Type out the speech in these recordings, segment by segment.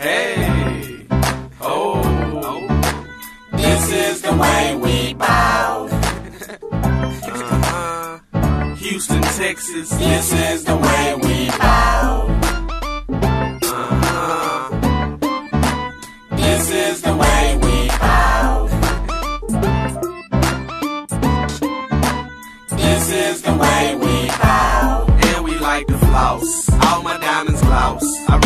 Hey, oh, this is the way we bow. Uh-huh. Houston, Texas, this is the way we bow. Uh-huh. This is the way we bow. This is the way we bow. And we like to floss. All my diamonds gloss. I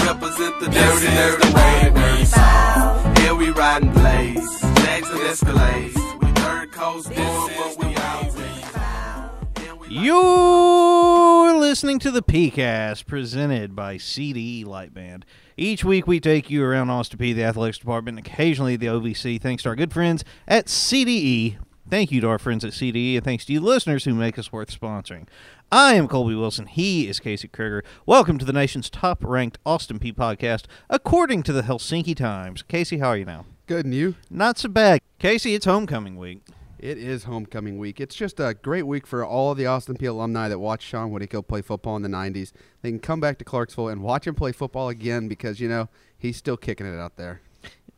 represent the dirty, dirty way we bow. And we riding blaze. Jags and Escalades. We third coast born, but we always bow. And we like- You're listening to the PeayCast presented by CDE Lightband. Each week we take you around Austin Peay, the athletics department, and occasionally the OVC, thanks to our good friends at CDE. Thank you to our friends at CDE, and thanks to you listeners who make us worth sponsoring. I am Colby Wilson. He is Casey Krieger. Welcome to the nation's top ranked Austin Peay podcast, according to the Helsinki Times. Casey, how are you now? Good, and you? Not so bad. Casey, it's homecoming week. It is homecoming week. It's just a great week for all of the Austin Peay alumni that watched Sean Whittinghill play football in the 90s. They can come back to Clarksville and watch him play football again because, you know, he's still kicking it out there.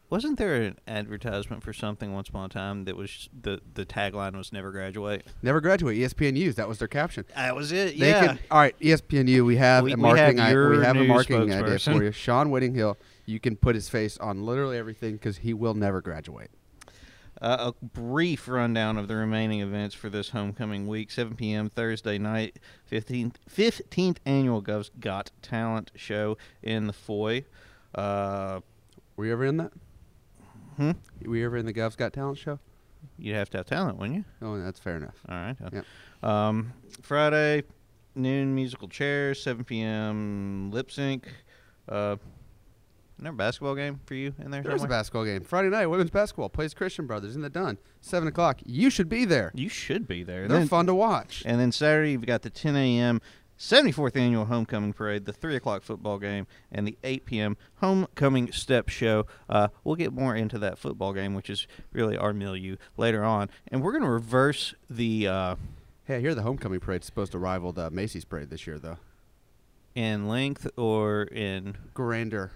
Wasn't there an advertisement for something once upon a time that was the the tagline was "Never graduate"? Never graduate. E ESPN News. That was their caption. That was it. They yeah. could, all right, ESPNU, we have We- a we marketing have i- we have a marketing idea for you. Sean Whittinghill, you can put his face on literally everything because he will never graduate. Uh, a brief rundown of the remaining events for this homecoming week: 7 p.m. Thursday night, 15th 15th annual Gov's Got Talent show in the Foy. Uh, Were you ever in that? Hmm? Were you ever in the Gov's Got Talent show? You'd have to have talent, wouldn't you? Oh, that's fair enough. All right. Yep. Um, Friday noon musical chairs, 7 p.m. lip sync. Uh, another basketball game for you in there There's a somewhere? basketball game. Friday night, women's basketball plays Christian Brothers in the Dunn. 7 o'clock. You should be there. You should be there. They're Then- fun to watch. And then Saturday, you've got the 10 a.m. 74th annual homecoming parade, the 3 o'clock football game, and the 8 p.m. homecoming step show. Uh, we'll get more into that football game, which is really our milieu, later on. And we're going to reverse the uh, Hey, I hear the homecoming parade's supposed to rival the Macy's parade this year, though. in length or in. Grandeur.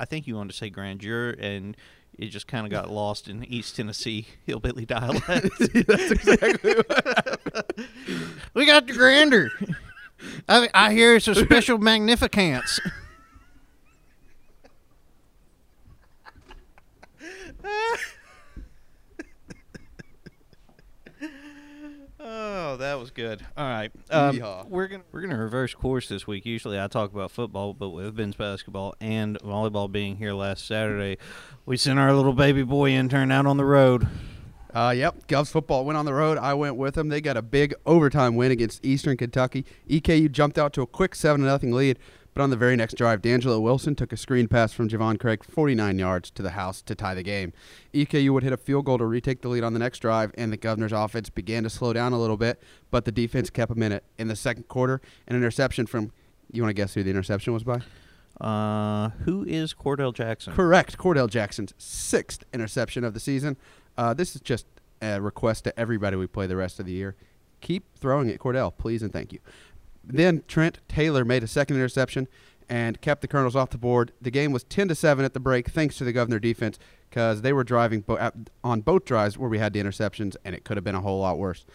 I think you wanted to say grandeur, and it just kind of got lost in East Tennessee hillbilly dialect. That's exactly what happened. we got the grandeur. I, I hear it's a special magnificence. Oh, that was good. All right, um, we're gonna we're gonna reverse course this week. Usually, I talk about football, but with men's basketball and volleyball being here last Saturday, we sent our little baby boy intern out on the road. Uh, yep, Govs football went on the road. I went with them. They got a big overtime win against Eastern Kentucky. EKU jumped out to a quick 7 0 lead, but on the very next drive, D'Angelo Wilson took a screen pass from JaVaughn Craig 49 yards to the house to tie the game. EKU would hit a field goal to retake the lead on the next drive, and the Governor's offense began to slow down a little bit, but the defense kept them in it. In the second quarter, an interception from, you want to guess who the interception was by? Uh, who is Cordell Jackson? Correct. Cordell Jackson's sixth interception of the season. Uh, this is just a request to everybody we play the rest of the year. Keep throwing it, Cordell, please and thank you. Then Trent Taylor made a second interception and kept the Colonels off the board. The game was 10 to 7 at the break thanks to the Governor defense because they were driving bo- on both drives where we had the interceptions and it could have been a whole lot worse.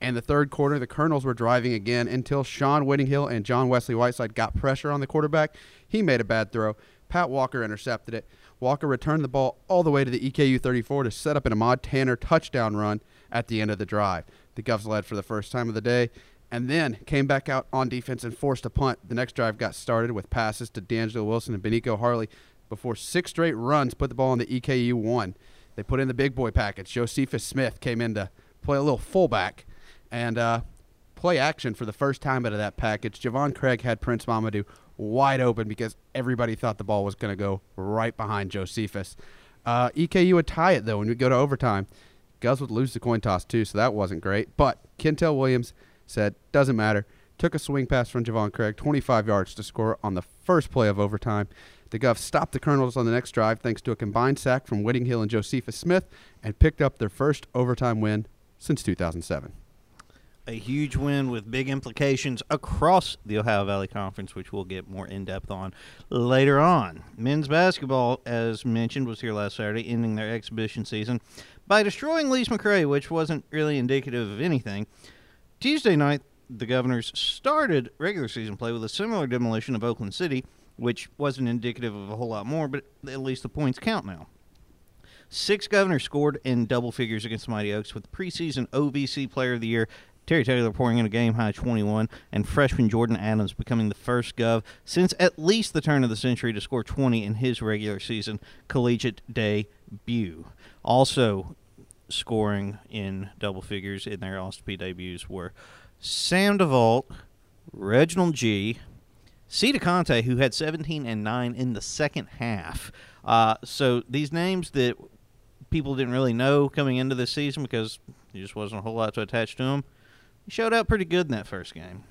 In the third quarter, the Colonels were driving again until Sean Whittinghill and John Wesley Whiteside got pressure on the quarterback. He made a bad throw. Pat Walker intercepted it. Walker returned the ball all the way to the EKU 34 to set up an Ahmad Tanner touchdown run at the end of the drive. The Govs led for the first time of the day and then came back out on defense and forced a punt. The next drive got started with passes to D'Angelo Wilson and Baniko Harley before six straight runs put the ball on the EKU one. They put in the big boy package. Josephus Smith came in to play a little fullback and uh, play action for the first time out of that package. JaVaughn Craig had Prince Mamadou wide open because everybody thought the ball was going to go right behind Josephus. Uh, EKU would tie it though when we go to overtime. Govs would lose the coin toss too, so that wasn't great. But Kentel Williams said, doesn't matter. Took a swing pass from JaVaughn Craig, 25 yards to score on the first play of overtime. The Govs stopped the Colonels on the next drive thanks to a combined sack from Whittinghill and Josephus Smith and picked up their first overtime win since 2007. A huge win with big implications across the Ohio Valley Conference, which we'll get more in depth on later on. Men's basketball, as mentioned, was here last Saturday, ending their exhibition season by destroying Lees McRae, which wasn't really indicative of anything. Tuesday night, the Governors started regular season play with a similar demolition of Oakland City, which wasn't indicative of a whole lot more, but at least the points count now. Six Governors scored in double figures against the Mighty Oaks, with preseason OVC Player of the Year Terry Taylor pouring in a game high 21, and freshman Jordan Adams becoming the first Gov since at least the turn of the century to score 20 in his regular season collegiate debut. Also scoring in double figures in their Austin debuts were Sam DeVault, Reginald G, Cita Conte, who had 17 and 9 in the second half. Uh, so these names that people didn't really know coming into this season because there just wasn't a whole lot to attach to them he showed out pretty good in that first game.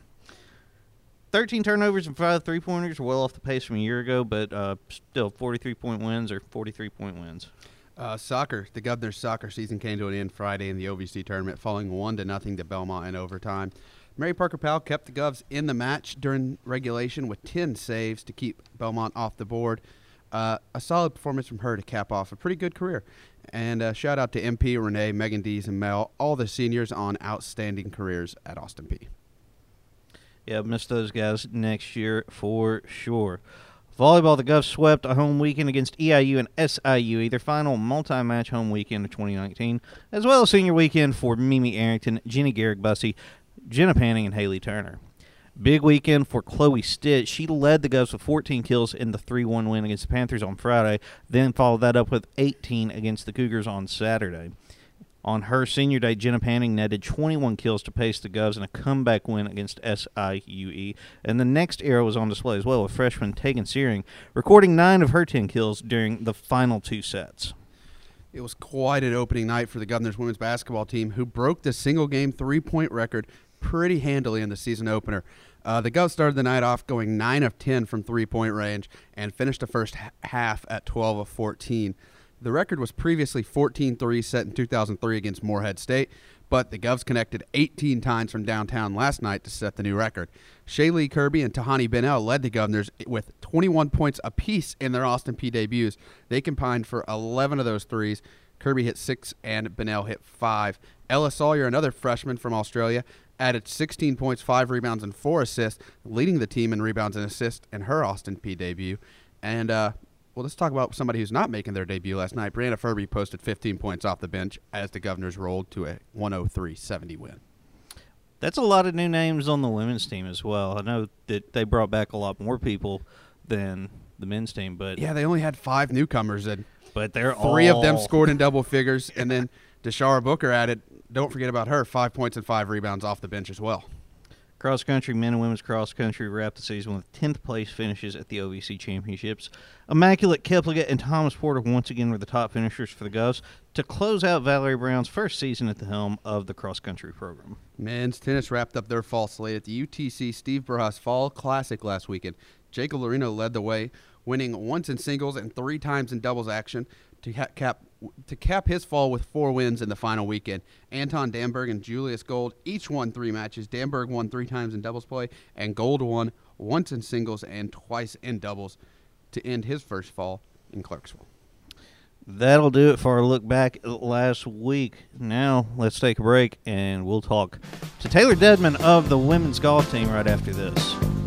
13 turnovers and five three pointers, well off the pace from a year ago, but uh, still 43 point wins or 43 point wins. Uh, soccer, the Governor's soccer season came to an end Friday in the OVC tournament, falling one to nothing to Belmont in overtime. Mary Parker Powell kept the Govs in the match during regulation with 10 saves to keep Belmont off the board. Uh, a solid performance from her to cap off a pretty good career. And uh, shout out to MP, Renee, Megan Dees, and Mel, all the seniors on outstanding careers at Austin Peay. Yeah, miss those guys next year for sure. Volleyball, the Govs swept a home weekend against EIU and SIU, their final multi match home weekend of 2019, as well as senior weekend for Mimi Arrington, Jenny Garrick Bussey, Jenna Panning, and Haley Turner. Big weekend for Chloe Stitt. She led the Govs with 14 kills in the 3 1 win against the Panthers on Friday, then followed that up with 18 against the Cougars on Saturday. On her senior day, Jenna Panning netted 21 kills to pace the Govs in a comeback win against SIUE. And the next era was on display as well, with freshman Tegan Searing recording nine of her 10 kills during the final two sets. It was quite an opening night for the Governor's women's basketball team, who broke the single game three point record pretty handily in the season opener. Uh, the Govs started the night off going 9 of 10 from three point range and finished the first half at 12 of 14. The record was previously 14 3 set in 2003 against Morehead State, but the Govs connected 18 times from downtown last night to set the new record. Shaylee Kirby and Tahani Bennell led the Governors with 21 points apiece in their Austin Peay debuts. They combined for 11 of those threes. Kirby hit six and Bennell hit five. Ella Sawyer, another freshman from Australia, added 16 points, five rebounds, and four assists, leading the team in rebounds and assists in her Austin Peay debut. And uh, well, let's talk about somebody who's not making their debut last night. Brianna Furby posted 15 points off the bench as the Governors rolled to a 103-70 win. That's a lot of new names on the women's team as well. I know that they brought back a lot more people than the men's team, but yeah, they only had five newcomers, and but they're three all... of them scored in double figures, and then Deshara Booker added don't forget about her. Five points and five rebounds off the bench as well. Cross country, men and women's cross country wrapped the season with 10th place finishes at the OVC Championships. Immaculate Kiplagat and Thomas Porter once again were the top finishers for the Govs to close out Valerie Brown's first season at the helm of the cross country program. Men's tennis wrapped up their fall slate at the UTC Steve Burhouse Fall Classic last weekend. Jacob Lorino led the way, winning once in singles and three times in doubles action to cap to cap his fall with four wins in the final weekend. Anton Danberg and Julius Gold each won three matches. Danberg won three times in doubles play, and Gold won once in singles and twice in doubles to end his first fall in Clarksville. That'll do it for our look back last week. Now let's take a break and we'll talk to Taylor Dedmen of the women's golf team right after this.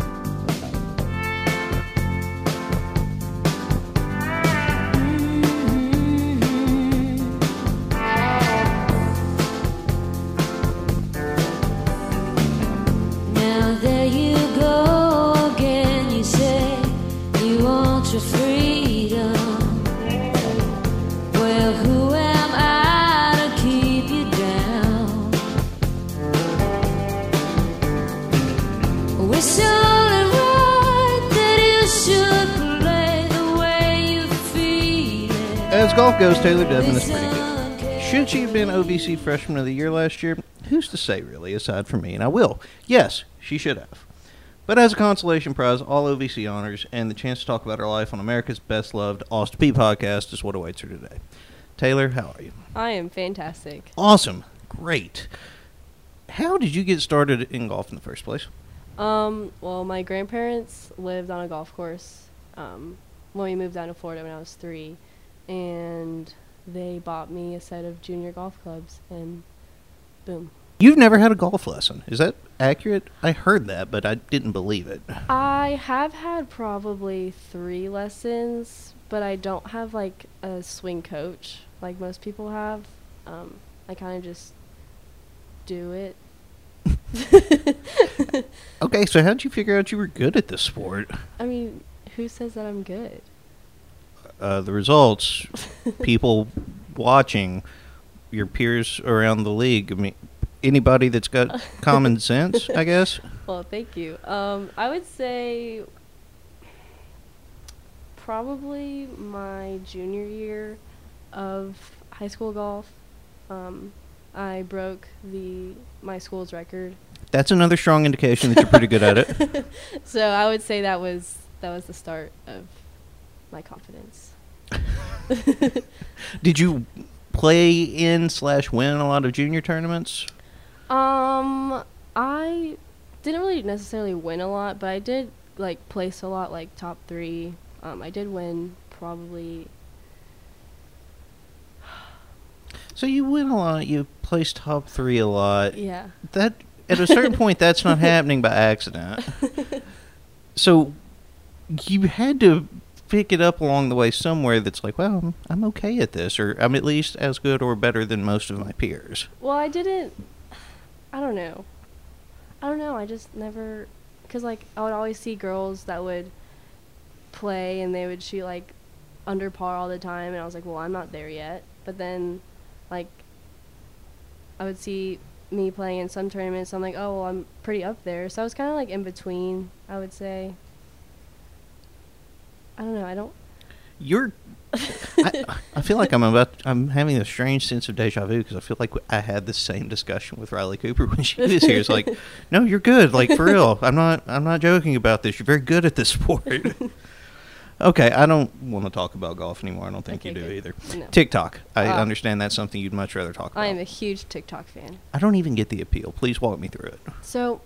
Golf goes, Taylor Dedmen is pretty good. Should she have been OVC Freshman of the Year last year? Who's to say, really, aside from me? And I will. Yes, she should have. But as a consolation prize, all OVC honors and the chance to talk about her life on America's best loved Austin Peay podcast is what awaits her today. Taylor, how are you? I am fantastic. Awesome. Great. How did you get started in golf in the first place? Um, well, my grandparents lived on a golf course um, when we moved down to Florida when I was three, and they bought me a set of junior golf clubs, and boom. You've never had a golf lesson. Is that accurate? I heard that, but I didn't believe it. I have had probably three lessons, but I don't have like a swing coach like most people have. Um, I kind of just do it. Okay, so how did you figure out you were good at this sport? I mean, who says that I'm good? Uh, the results, people watching, your peers around the league. I mean, anybody that's got common sense, I guess. Well, thank you. Um, I would say probably my junior year of high school golf. Um, I broke the my school's record, That's another strong indication that you're pretty good at it. so I would say that was that was the start of my confidence. Did you play in slash win a lot of junior tournaments? Um, I didn't really necessarily win a lot, but I did like place a lot, like top three. Um, I did win probably. So you win a lot. You place top three a lot. Yeah. That at a certain point, that's not happening by accident. So you had to pick it up along the way somewhere. That's like, well, I'm, I'm okay at this, or I'm at least as good or better than most of my peers. Well, I didn't. I don't know. I don't know. I just never. Because, like, I would always see girls that would play and they would shoot, like, under par all the time. And I was like, well, I'm not there yet. But then, like, I would see me playing in some tournaments. I'm like, oh, well, I'm pretty up there. So I was kind of like in between, I would say. I don't know. I don't. You're. I, I feel like I'm about. I'm having a strange sense of deja vu because I feel like I had the same discussion with Riley Cooper when she was here. It's like, no, you're good. Like for real. I'm not. I'm not joking about this. You're very good at this sport. okay, I don't want to talk about golf anymore. I don't think Okay, you do good. either. No. TikTok. I Ah. understand that's something you'd much rather talk about. I am a huge TikTok fan. I don't even get the appeal. Please walk me through it. So,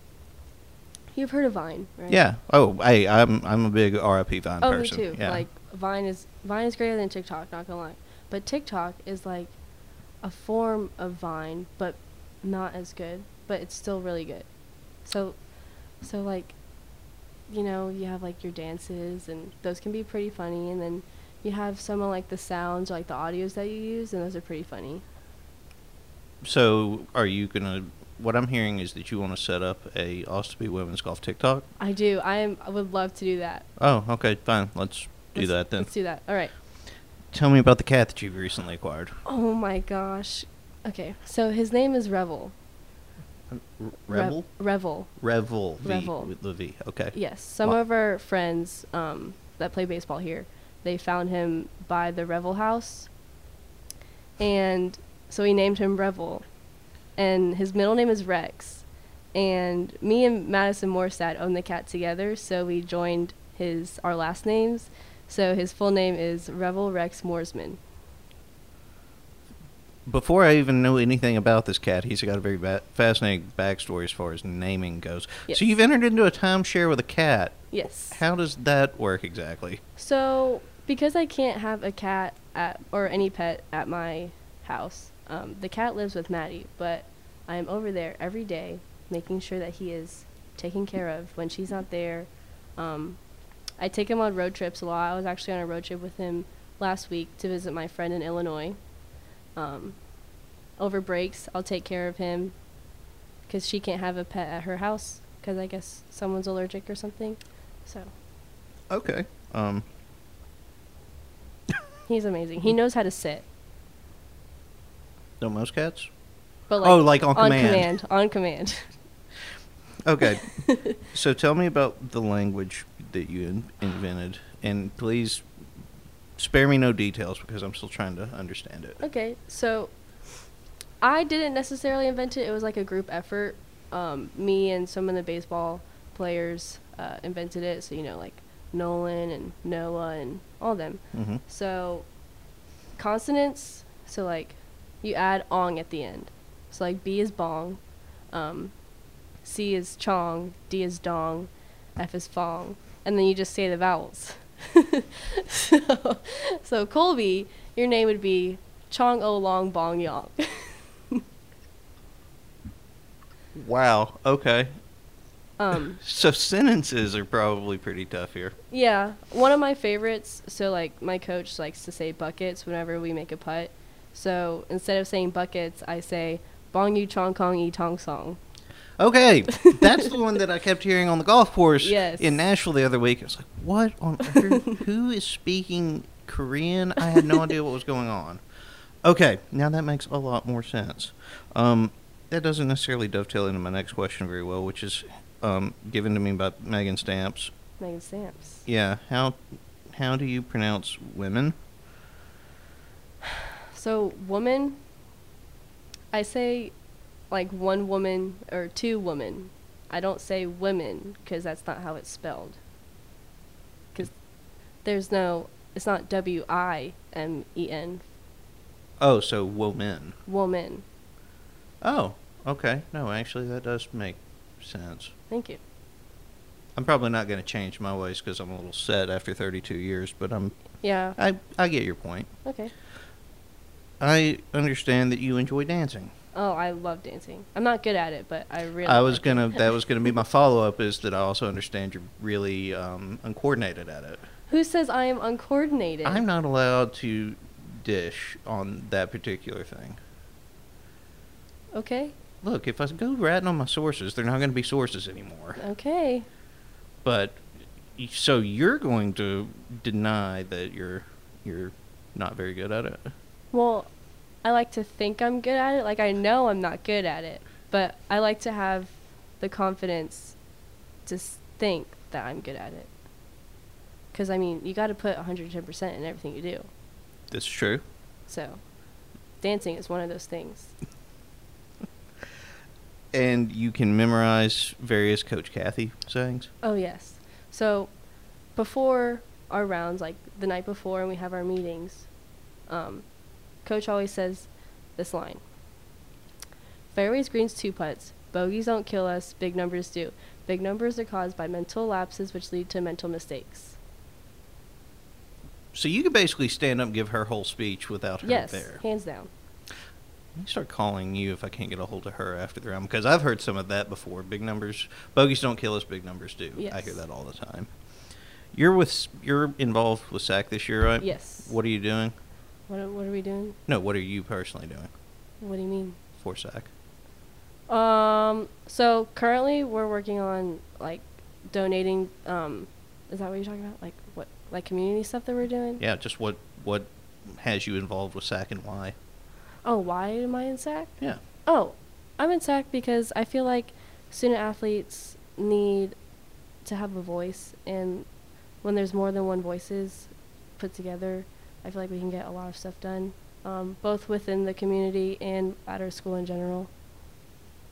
you've heard of Vine, right? Yeah. Oh, hey, I'm I'm a big RIP Vine Oh, person. me too. Yeah. Like Vine is Vine is greater than TikTok. Not gonna lie, but TikTok is like a form of Vine, but not as good. But it's still really good. So, so like, you know, you have like your dances, and those can be pretty funny, and then you have some of like the sounds, or, like the audios that you use, and those are pretty funny. so, are you gonna? What I'm hearing is that you want to set up a Austin Women's Golf TikTok. I do. I am. I would love to do that. Oh, okay, fine. Let's do Let's- that then. Let's do that. All right. Tell me about the cat that you've recently acquired. Oh my gosh. Okay, so his name is Revel. Rev- Rebel? Revel. Revel. Revel. With the V. Okay. Yes, some Wow. of our friends um, that play baseball here, they found him by the Revel House, and so we named him Revel, and his middle name is Rex, and me and Madison Morstad own the cat together, so we joined his our last names, so his full name is Revel Rex Moorsman. Before I even know anything about this cat, he's got a very ba- fascinating backstory as far as naming goes. Yes. So you've entered into a timeshare with a cat. Yes. How does that work exactly? So, because I can't have a cat at or any pet at my house, um, the cat lives with Maddie, but I am over there every day making sure that he is taken care of when she's not there. Um, I take him on road trips a lot. I was actually on a road trip with him last week to visit my friend in Illinois. Um, over breaks, I'll take care of him because she can't have a pet at her house because I guess someone's allergic or something. So Okay. Um. he's amazing. He knows how to sit. Don't most cats? But like, Oh, like on on command. command. On command. Okay. so tell me about the language that you in- invented, and please spare me no details because I'm still trying to understand it. Okay, so I didn't necessarily invent it. It was like a group effort. Um, me and some of the baseball players uh, invented it. So you know, like Nolan and Noah and all them. hmm So consonants. So like you add ong at the end. So like B is bong, Um, C is Chong, D is Dong, F is Fong, and then you just say the vowels. so, so Colby, your name would be Chong O Long Bong Yong. Wow. Okay. um, So sentences are probably pretty tough here. yeah, one of my favorites. So like my coach likes to say buckets whenever we make a putt. So instead of saying buckets, I say Bong Yu Chong Kong E Tong Song. Okay, that's the one that I kept hearing on the golf course Yes. in Nashville the other week. I was like, "What on earth? Who is speaking Korean?" I had no idea what was going on. Okay, now that makes a lot more sense. Um, that doesn't necessarily dovetail into my next question very well, which is um, given to me by Megan Stamps. Megan Stamps. Yeah, how how do you pronounce women? So woman, I say like one woman or two women. I don't say women because that's not how it's spelled. Because there's no, it's not W I M E N, Oh, so woman. woman. Oh, okay. No, actually, that does make sense. Thank you. I'm probably not going to change my ways because I'm a little set after 32 years, but I'm Yeah. I I get your point. Okay. I understand that you enjoy dancing. Oh, I love dancing. I'm not good at it, but I really. I was like gonna that was gonna be my follow up is that I also understand you're really um, uncoordinated at it. Who says I am uncoordinated? I'm not allowed to dish on that particular thing. Okay. Look, if I go ratting on my sources, they're not going to be sources anymore. Okay. But so you're going to deny that you're you're not very good at it. Well, I like to think I'm good at it. Like I know I'm not good at it, but I like to have the confidence to s- think that I'm good at it. Cuz I mean, you got to put 110% in everything you do. That's true. So, dancing is one of those things. And you can memorize various Coach Kathy sayings. Oh, yes. So, before our rounds, like the night before, and we have our meetings, um, coach always says this line Fairways, greens, two putts. Bogeys don't kill us, big numbers do. Big numbers are caused by mental lapses which lead to mental mistakes. So you could basically stand up and give her whole speech without her yes, there. hands down. Let me start calling you if I can't get a hold of her after the round because I've heard some of that before. Big numbers, bogeys don't kill us. Big numbers do. I hear that all the time. You're with you're involved with SAC this year, right? Yes. What are you doing? What are, what are we doing? No, what are you personally doing What do you mean? for SAC? Um, so currently we're working on like donating. Um, is that what you're talking about? Like what, like community stuff that we're doing? Yeah, just what what has you involved with SAC and why? Oh, why am I in SAC? Yeah. Oh, I'm in SAC because I feel like student athletes need to have a voice, and when there's more than one voices put together, I feel like we can get a lot of stuff done, um, both within the community and at our school in general.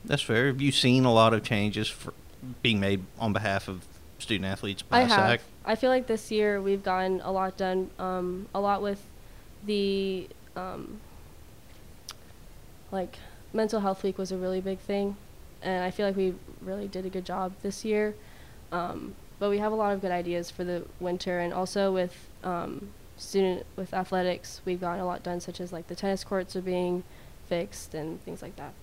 That's fair. Have you seen a lot of changes for being made on behalf of student athletes by I have. SAC? I feel like this year we've gotten a lot done. Um, a lot with the um, like mental health week was a really big thing, and I feel like we really did a good job this year. Um, but we have a lot of good ideas for the winter, and also with um, student with athletics, we've gotten a lot done, such as like the tennis courts are being fixed and things like that.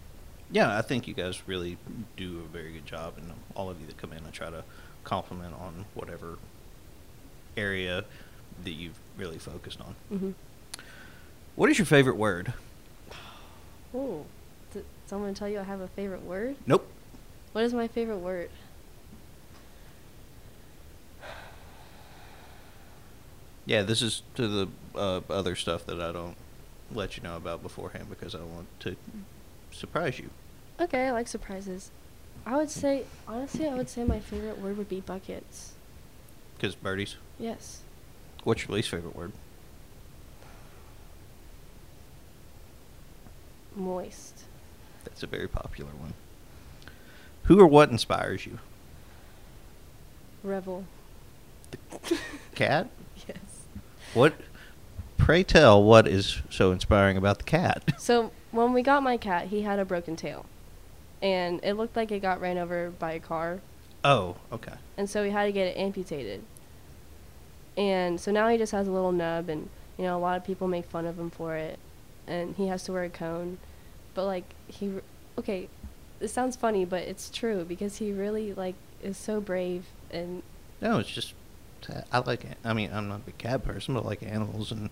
Yeah, I think you guys really do a very good job, and all of you that come in, I try to compliment on whatever area that you've really focused on. Mm-hmm. What is your favorite word? Oh, did someone tell you I have a favorite word? Nope. What is my favorite word? Yeah, this is to the uh, other stuff that I don't let you know about beforehand because I want to surprise you. Okay, I like surprises. I would say, honestly, I would say my favorite word would be buckets. Because birdies. Yes. What's your least favorite word? Moist. That's a very popular one. Who or what inspires you? Rebel. Cat? Yes. What? Pray tell, what is so inspiring about the cat? So when we got my cat, he had a broken tail. and it looked like it got ran over by a car, Oh, okay. and so we had to get it amputated. And so now he just has a little nub, and you know a lot of people make fun of him for it, and he has to wear a cone. But like he, okay, it sounds funny, but it's true because he really like is so brave and No, it's just I like. I mean, I'm not a big cat person, but I like animals, and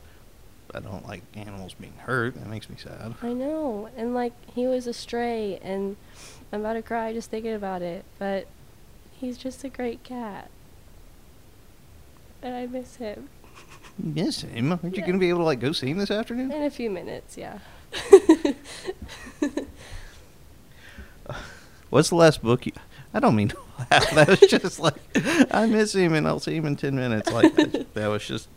I don't like animals being hurt. That makes me sad. I know, and like he was a stray, and I'm about to cry just thinking about it. But he's just a great cat, and I miss him. You miss him? Aren't you gonna be able to like go see him this afternoon? In a few minutes, yeah. What's the last book you? I don't mean to laugh. That was just like I miss him, and I'll see him in ten minutes. Like that, that was just.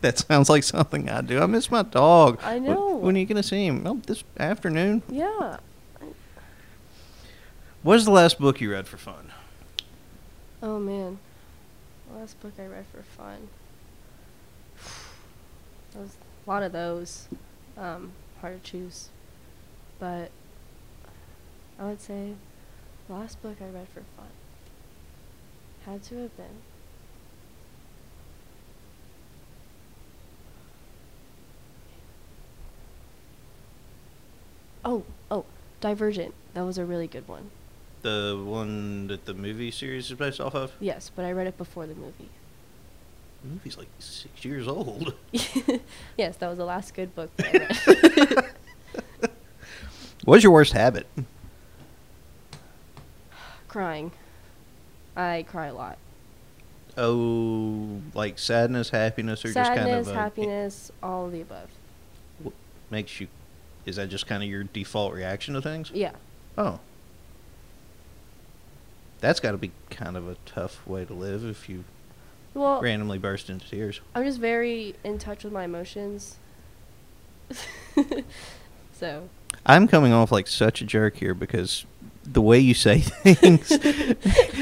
that sounds like something I do. I miss my dog. I know. When are you gonna see him? Oh, this afternoon. yeah. What is the last book you read for fun? Oh man, the last book I read for fun. There was a lot of those. Um, hard to choose, but I would say last book I read for fun had to have been. Oh, oh, Divergent. That was a really good one. The one that the movie series is based off of. Yes, but I read it before the movie. The movie's like six years old. yes, that was the last good book that I read. What's your worst habit? Crying. I cry a lot. Oh, like sadness, happiness, or just kind Sadness, of a, happiness, all of the above. What makes you? Is that just kind of your default reaction to things? Yeah. Oh, that's got to be kind of a tough way to live if you Well, randomly burst into tears. I'm just very in touch with my emotions. so, I'm coming off like such a jerk here because the way you say things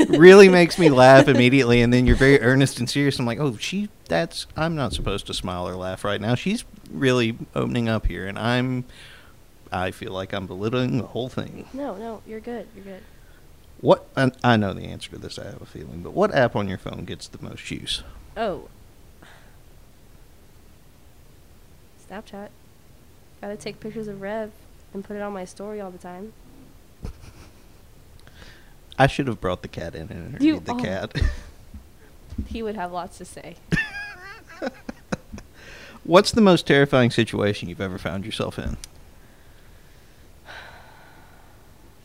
really makes me laugh immediately, and then you're very earnest and serious. I'm like, oh, she. That's. I'm not supposed to smile or laugh right now. She's really opening up here, and I'm. I feel like I'm belittling the whole thing. no, no, you're good. You're good. What? I, I know the answer to this. I have a feeling, but what app on your phone gets the most use? Oh. Snapchat. Gotta take pictures of Rev and put it on my story all the time. I should have brought the cat in and You- interviewed the oh. cat. He would have lots to say. What's the most terrifying situation you've ever found yourself in?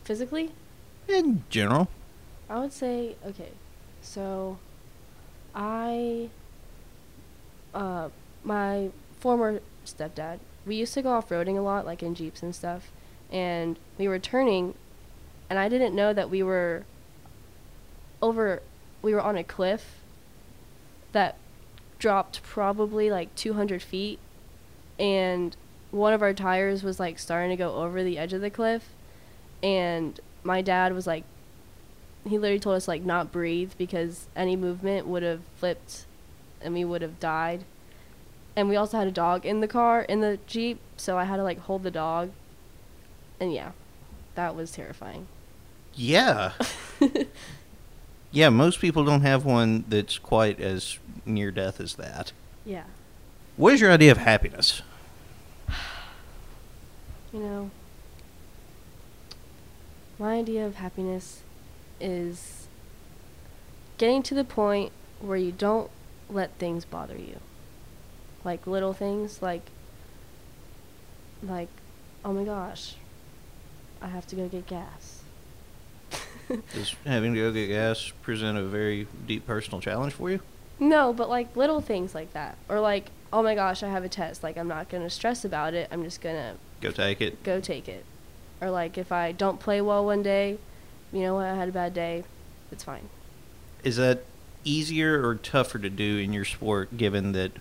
Physically? In general. I would say okay. So, I, uh, my former stepdad, we used to go off roading a lot, like in jeeps and stuff, and we were turning, and I didn't know that we were over, we were on a cliff that dropped probably like 200 feet, and one of our tires was like starting to go over the edge of the cliff, and my dad was like he literally told us like not breathe because any movement would have flipped and we would have died. And we also had a dog in the car in the jeep so i had to like hold the dog. And yeah that was terrifying Yeah. yeah, most people don't have one that's quite as near death as that. yeah What is your idea of happiness? you know my idea of happiness is getting to the point where you don't let things bother you like little things like like oh my gosh i have to go get gas Does having to go get gas present a very deep personal challenge for you? no but like little things like that or like oh my gosh i have a test like i'm not going to stress about it i'm just going to Go take it. go take it. Or like if I don't play well one day, you know what, I had a bad day, it's fine. Is that easier or tougher to do in your sport given that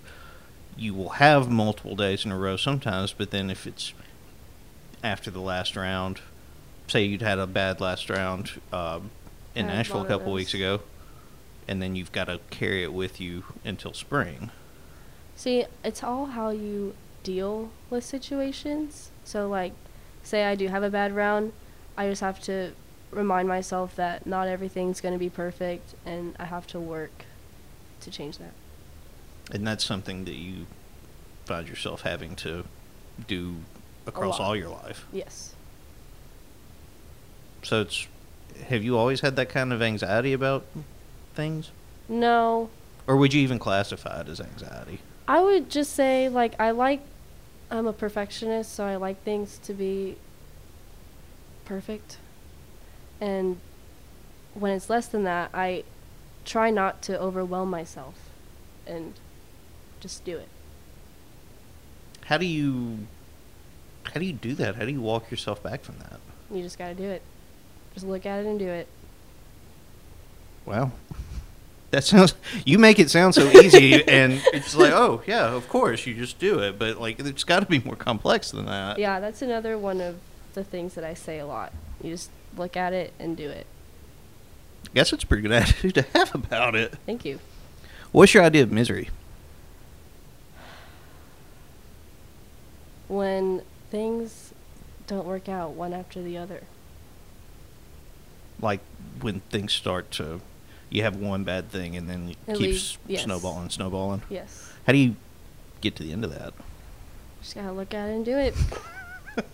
you will have multiple days in a row sometimes, but then if it's after the last round, say you'd had a bad last round um, in Had Nashville a of couple weeks ago, and then you've got to carry it with you until spring. See, it's all how you deal with situations. So like say I do have a bad round, I just have to remind myself that not everything's going to be perfect and I have to work to change that. And that's something that you find yourself having to do across all your life. Yes. So it's have you always had that kind of anxiety about things? No, Or would you even classify it as anxiety? I would just say like I like I'm a perfectionist, so I like things to be perfect. And when it's less than that, I try not to overwhelm myself and just do it. How do you how do you do that? How do you walk yourself back from that? You just got to do it. Just look at it and do it. Wow. That sounds you make it sound so easy and it's like, "Oh, yeah, of course, you just do it." But like it's got to be more complex than that. Yeah, that's another one of the things that I say a lot. You just look at it and do it. I guess it's a pretty good attitude to have about it. Thank you. What's your idea of misery? When things don't work out one after the other. Like when things start to you have one bad thing and then it It keeps yes. snowballing, snowballing. Yes. How do you get to the end of that? Just gotta look at it and do it.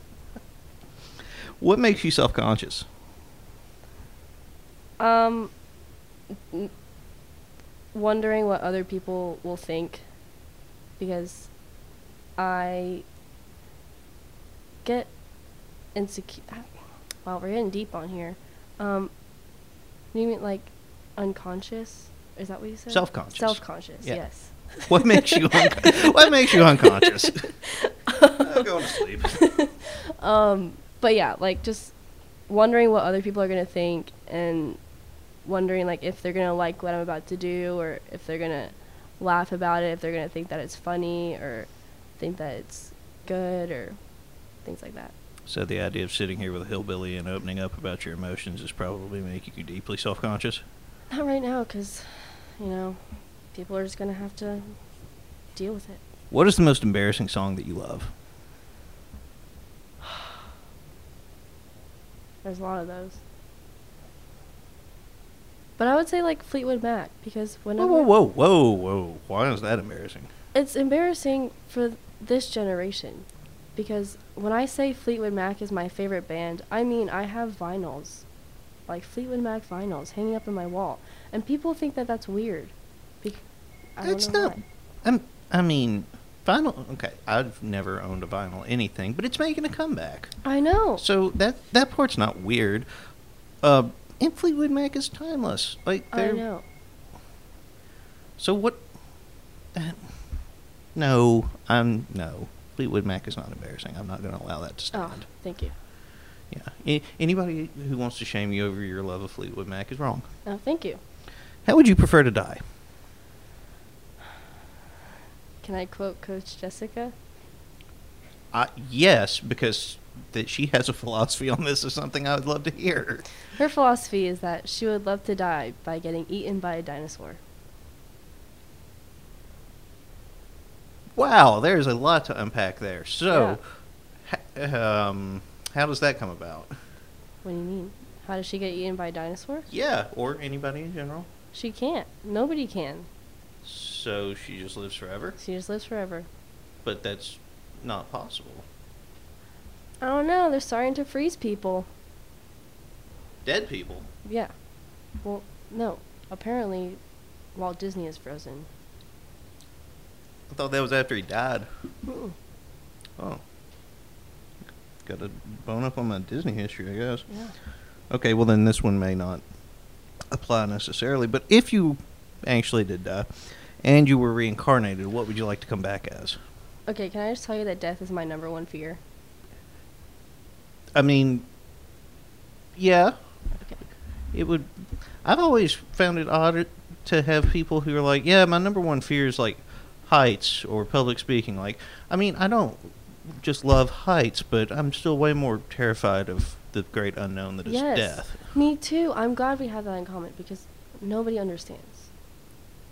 What makes you self-conscious? Um, n- wondering what other people will think because I get insecure. Wow, we're getting deep on here. Um, you mean like unconscious? Is that what you said? Self-conscious. Self-conscious. Yeah. Yes. What makes you un- what makes you unconscious? I'm going to sleep. Um, but yeah, like just wondering what other people are gonna think and wondering like if they're gonna like what I'm about to do or if they're gonna laugh about it, if they're gonna think that it's funny or think that it's good or things like that. So the idea of sitting here with a hillbilly and opening up about your emotions is probably making you deeply self-conscious. Not right now, cause you know people are just gonna have to deal with it. What is the most embarrassing song that you love? There's a lot of those. But I would say like Fleetwood Mac because when Whoa, whoa, whoa, whoa, whoa! Why is that embarrassing? it's embarrassing for this generation because when I say Fleetwood Mac is my favorite band, I mean I have vinyls, like Fleetwood Mac vinyls, hanging up in my wall, and people think that that's weird. Bec- I That's don't know not. why. I'm. I mean, vinyl. Okay, I've never owned a vinyl anything, but it's making a comeback. I know. So that that part's not weird. Uh, and Fleetwood Mac is timeless. Like I know. So what? Uh, no, I'm no. Fleetwood Mac is not embarrassing. I'm not going to allow that to stand. Oh, thank you. Yeah. Anybody who wants to shame you over your love of Fleetwood Mac is wrong. Oh, thank you. How would you prefer to die? Can I quote Coach Jessica? Uh, yes, because that she has a philosophy on this is something I would love to hear. Her philosophy is that she would love to die by getting eaten by a dinosaur. Wow, there's a lot to unpack there. So, ha- um, how does that come about? What do you mean? How does she get eaten by a dinosaur? Yeah, or anybody in general. She can't. Nobody can. So she just lives forever, She just lives forever. but that's not possible. I don't know. They're starting to freeze people. Dead people. Yeah. Well, no. Apparently, Walt Disney is frozen. I thought that was after he died. Oh. Got a bone up on my Disney history, I guess. Yeah. Okay, well then this one may not apply necessarily, but if you actually did die and you were reincarnated, what would you like to come back as? Okay, can I just tell you that death is my number one fear? I mean, yeah, Okay. it would. I've always found it odd to have people who are like, yeah, my number one fear is like heights or public speaking. Like, I mean, I don't just love heights, but I'm still way more terrified of the great unknown that is yes. death. Me too. I'm glad we have that in common because nobody understands.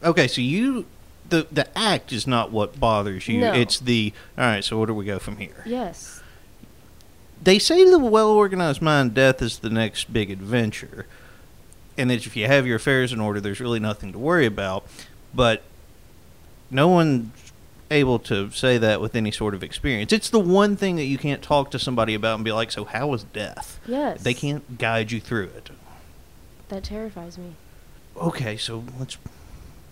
Okay, so you the the act is not what bothers you. No. It's the all right. So where do we go from here? Yes. they say the well organized mind, death is the next big adventure, and that if you have your affairs in order, there's really nothing to worry about. But no one able to say that with any sort of experience. It's the one thing that you can't talk to somebody about and be like, "So how was death?" Yes. They can't guide you through it. That terrifies me. Okay, so let's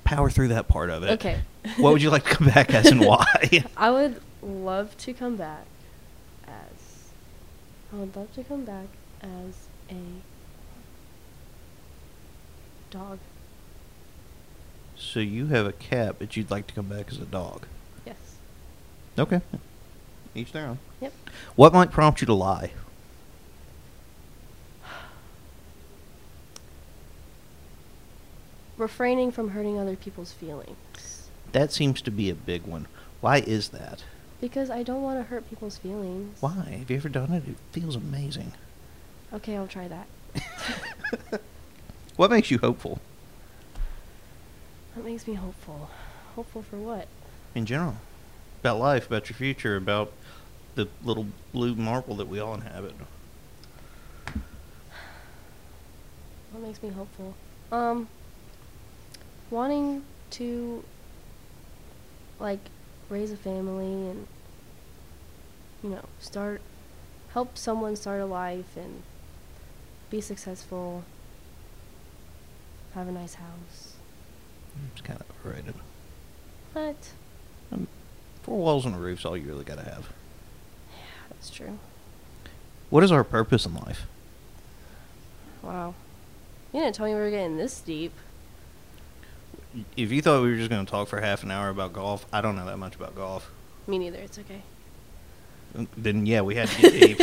power through that part of it. Okay. what would you like to come back as and why? I would love to come back as. I would love to come back as a dog. So you have a cat, but you'd like to come back as a dog. Yes. Okay. Each their own. Yep. What might prompt you to lie? Refraining from hurting other people's feelings. That seems to be a big one. Why is that? Because I don't want to hurt people's feelings. Why? Have you ever done it? It feels amazing. Okay, I'll try that. What makes you hopeful That makes me hopeful. Hopeful for what? in general? About life, about your future, about the little blue marble that we all inhabit. What makes me hopeful? Um, wanting to like raise a family and you know start help someone start a life and be successful. Have a nice house. It's kind of overrated. But Um, four walls and a roof's all you really got to have. Yeah, that's true. What is our purpose in life? Wow. You didn't tell me we were getting this deep. If you thought we were just going to talk for half an hour about golf, I don't know that much about golf. Me neither. It's okay. Then yeah, we had to get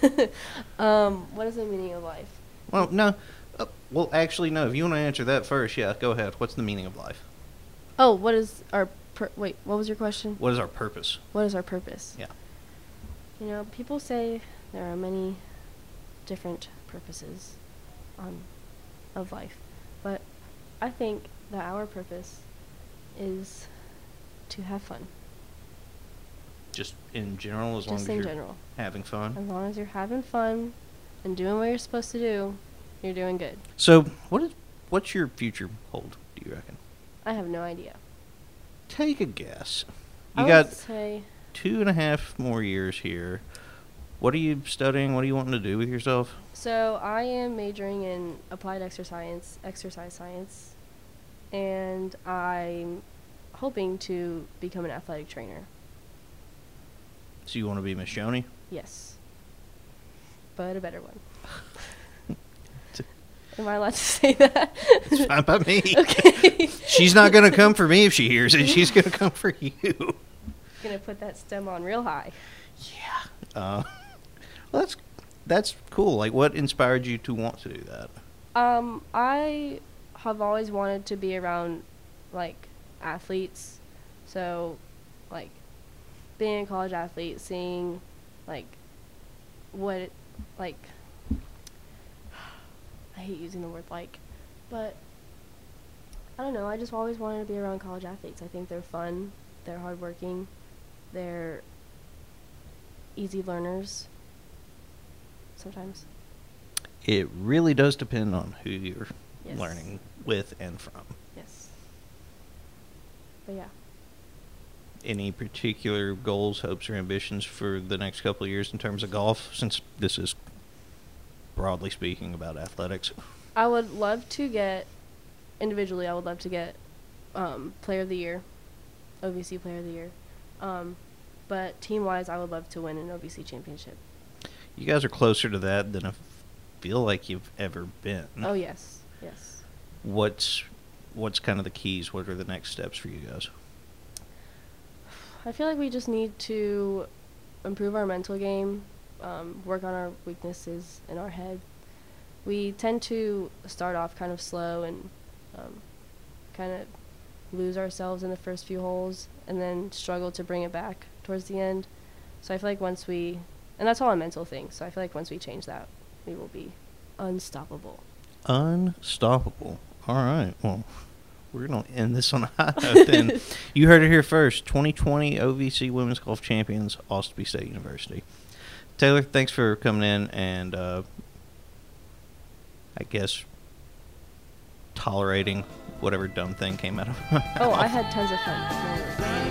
deep. Um, what is the meaning of life? well, no. Uh, well, actually, no. If you want to answer that first, yeah, go ahead. What's the meaning of life? Oh, what is our pur- wait? What was your question? What is our purpose? What is our purpose? Yeah. You know, people say there are many different purposes on of life, but I think that our purpose is to have fun. Just in general, as long Just as in you're general. having fun. As long as you're having fun and doing what you're supposed to do, you're doing good. So, what is what's your future hold? Do you reckon? I have no idea. Take a guess. You would got say two and a half more years here. What are you studying? What are you wanting to do with yourself? So I am majoring in applied exercise science, exercise science, and I'm hoping to become an athletic trainer. So you want to be Miss Shoney? Yes, but a better one. Am I allowed to say that? It's fine by me. okay. She's not gonna come for me if she hears it. She's gonna come for you. Gonna put that stem on real high. Yeah. Uh, well, that's that's cool. Like, what inspired you to want to do that? Um, I have always wanted to be around like athletes. So, like being a college athlete, seeing like what it, like I hate using the word like, but I don't know. I just always wanted to be around college athletes. I think they're fun, they're hardworking, they're easy learners. Sometimes. It really does depend on who you're Yes. learning with and from. Yes. But yeah. Any particular goals, hopes, or ambitions for the next couple of years in terms of golf? Since this is broadly speaking about athletics. I would love to get individually. I would love to get um, player of the year, OVC player of the year. Um, but team wise, I would love to win an OVC championship. You guys are closer to that than I feel like you've ever been. Oh yes, yes. What's what's kind of the keys? What are the next steps for you guys? I feel like we just need to improve our mental game, um, work on our weaknesses in our head. We tend to start off kind of slow and um, kind of lose ourselves in the first few holes and then struggle to bring it back towards the end. So I feel like once we, and that's all a mental thing, so I feel like once we change that, we will be unstoppable. Unstoppable. All right. Well, we're going to end this on a high note then. you heard it here first. 2020 OVC Women's Golf Champions, Austin Peay State University. Taylor, thanks for coming in and uh, I guess tolerating whatever dumb thing came out of. my Oh, I had tons of fun.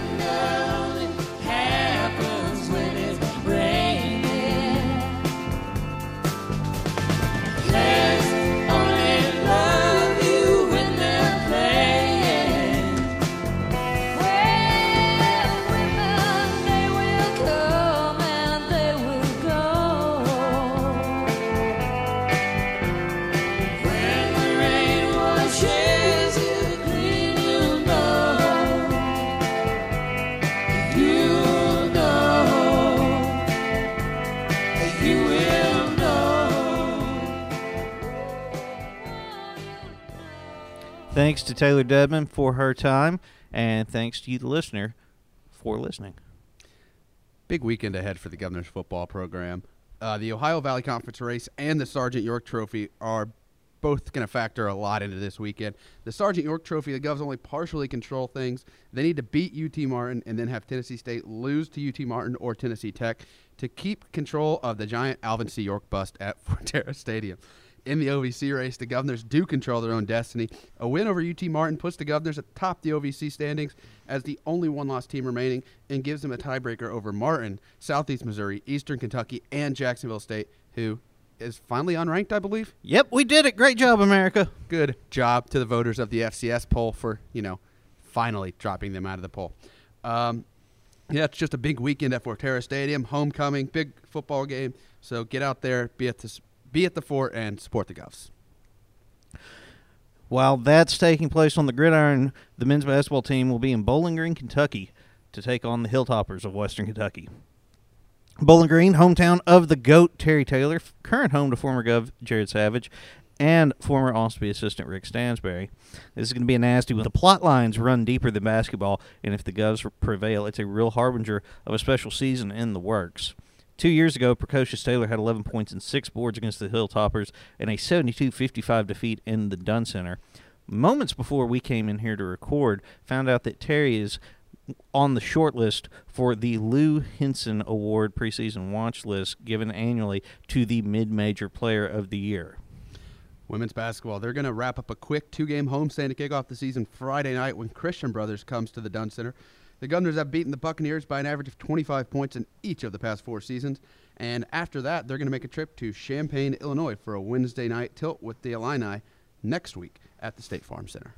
Thanks to Taylor Dedmen for her time, and thanks to you, the listener, for listening. Big weekend ahead for the Governor's football program. Uh, the Ohio Valley Conference race and the Sergeant York Trophy are both going to factor a lot into this weekend. The Sergeant York Trophy, the Govs only partially control things. They need to beat UT Martin and then have Tennessee State lose to UT Martin or Tennessee Tech to keep control of the giant Alvin C. York bust at Fortera Stadium. In the OVC race, the Governors do control their own destiny. A win over UT Martin puts the Governors atop the OVC standings as the only one-loss team remaining and gives them a tiebreaker over Martin, Southeast Missouri, Eastern Kentucky, and Jacksonville State, who is finally unranked, I believe. Yep, we did it. Great job, America. Good job to the voters of the FCS poll for you know finally dropping them out of the poll. Um, yeah, it's just a big weekend at Fortera Stadium, homecoming, big football game. So get out there, be at the be at the fort, and support the Govs. While that's taking place on the gridiron, the men's basketball team will be in Bowling Green, Kentucky, to take on the Hilltoppers of Western Kentucky. Bowling Green, hometown of the GOAT Terry Taylor, current home to former Gov Jared Savage, and former Austin Peay assistant Rick Stansbury. This is going to be a nasty one. The plot lines run deeper than basketball, and if the Govs prevail, it's a real harbinger of a special season in the works. Two years ago, Precocious Taylor had 11 points and six boards against the Hilltoppers in a 72-55 defeat in the Dunn Center. Moments before we came in here to record, found out that Terry is on the short list for the Lou Henson Award preseason watch list given annually to the mid-major player of the year. Women's basketball, they're going to wrap up a quick two-game homestand to kick off the season Friday night when Christian Brothers comes to the Dunn Center. The Governors have beaten the Buccaneers by an average of 25 points in each of the past four seasons. And after that, they're going to make a trip to Champaign, Illinois for a Wednesday night tilt with the Illini next week at the State Farm Center.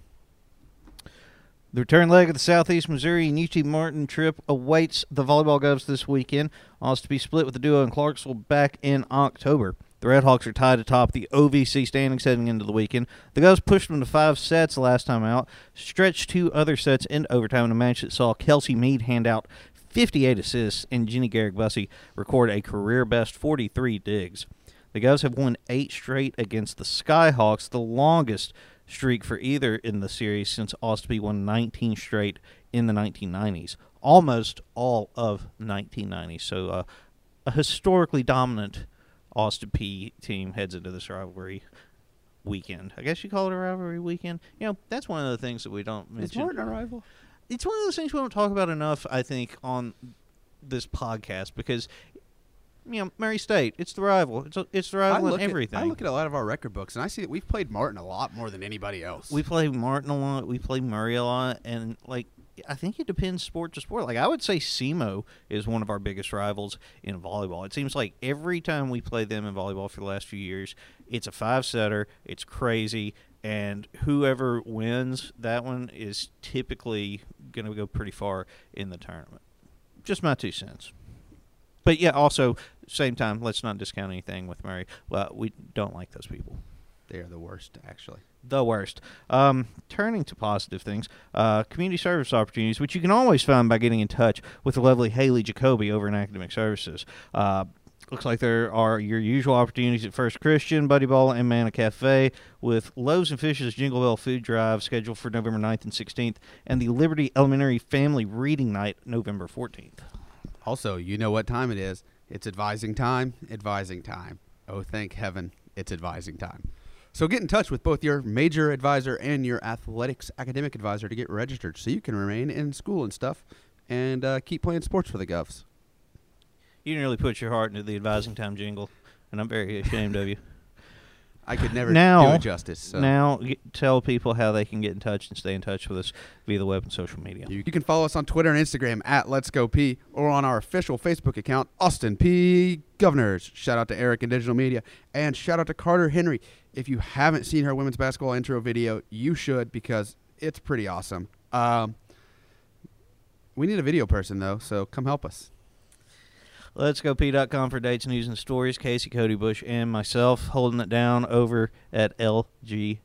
The return leg of the Southeast Missouri and UT Martin trip awaits the volleyball Govs this weekend. Also to be split with the duo in Clarksville back in October. The Redhawks are tied atop the OVC standings heading into the weekend. The Govs pushed them to five sets last time out, stretched two other sets into overtime in a match that saw Kelsey Mead hand out 58 assists and Jenny Garrick Bussey record a career best 43 digs. The Govs have won eight straight against the Skyhawks, the longest streak for either in the series since Austin Peay won 19 straight in the 1990s. Almost all of 1990. So uh, a historically dominant Austin Peay team heads into this rivalry weekend. I guess you call it a rivalry weekend. You know, that's one of the things that we don't mention. It's a rival? It's one of those things we don't talk about enough, I think, on this podcast because you know, Murray State, it's the rival. It's a, it's the rival in everything. At, I look at a lot of our record books and I see that we've played Martin a lot more than anybody else. we play Martin a lot. We play Murray a lot, and like I think it depends sport to sport. Like I would say, SEMO is one of our biggest rivals in volleyball. It seems like every time we play them in volleyball for the last few years, it's a five setter. It's crazy, and whoever wins that one is typically going to go pretty far in the tournament. Just my two cents. But yeah, also same time, let's not discount anything with Murray. Well, we don't like those people they are the worst, actually. The worst. Um, turning to positive things, uh, community service opportunities, which you can always find by getting in touch with the lovely Haley Jacoby over in Academic Services. Uh, looks like there are your usual opportunities at First Christian, Buddy Ball, and Manna Cafe, with Loaves and Fishes Jingle Bell Food Drive scheduled for November 9th and 16th, and the Liberty Elementary Family Reading Night November 14th. Also, you know what time it is. It's advising time, advising time. Oh, thank heaven, it's advising time. So get in touch with both your major advisor and your athletics academic advisor to get registered so you can remain in school and stuff and uh, keep playing sports for the Govs. You nearly put your heart into the advising time jingle, and I'm very ashamed of you. I could never Now- do it justice. So. Now, get, tell people how they can get in touch and stay in touch with us via the web and social media. You, you can follow us on Twitter and Instagram at Let's Go Peay or on our official Facebook account, Austin Peay. Governors. Shout out to Eric and Digital Media. And shout out to Carter Henry. If you haven't seen her women's basketball intro video, you should because it's pretty awesome. Um, we need a video person, though, so come help us. Let's go Peay.com for dates, news, and stories. Casey, Cody Bush, and myself holding it down over at LGP.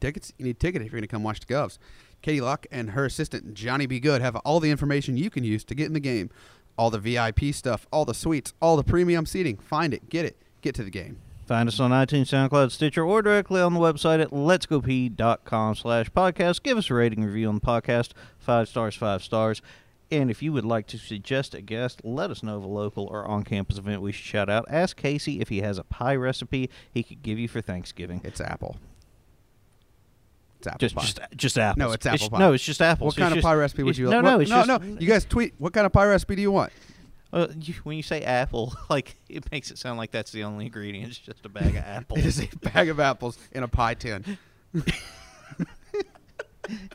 Tickets, you need a ticket if you're going to come watch the Govs. Katie Locke and her assistant, Johnny B. Good, have all the information you can use to get in the game. All the VIP stuff, all the suites, all the premium seating. Find it, get it, get to the game. Find us on iTunes, SoundCloud, Stitcher, or directly on the website at letsgopeay.com slash podcast. Give us a rating review on the podcast. Five stars, five stars. And if you would like to suggest a guest, let us know of a local or on-campus event we should shout out. Ask Casey if he has a pie recipe he could give you for Thanksgiving. It's apple. It's apple Just, pie. just, just apples. No, it's apple pie. No, it's just apples. what It's kind of just- pie recipe would you No, like? no, it's no, just, no. You guys tweet. What kind of pie recipe do you want? Uh, you, when you say apple, like it makes it sound like that's the only ingredient. It's just a bag of apples. It is a bag of apples in a pie tin.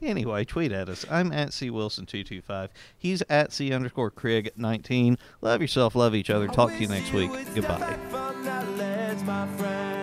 Anyway, tweet at us. I'm at C Wilson two two five. He's at C underscore Craig nineteen. Love yourself, love each other. Talk to you next week. Goodbye. My friend.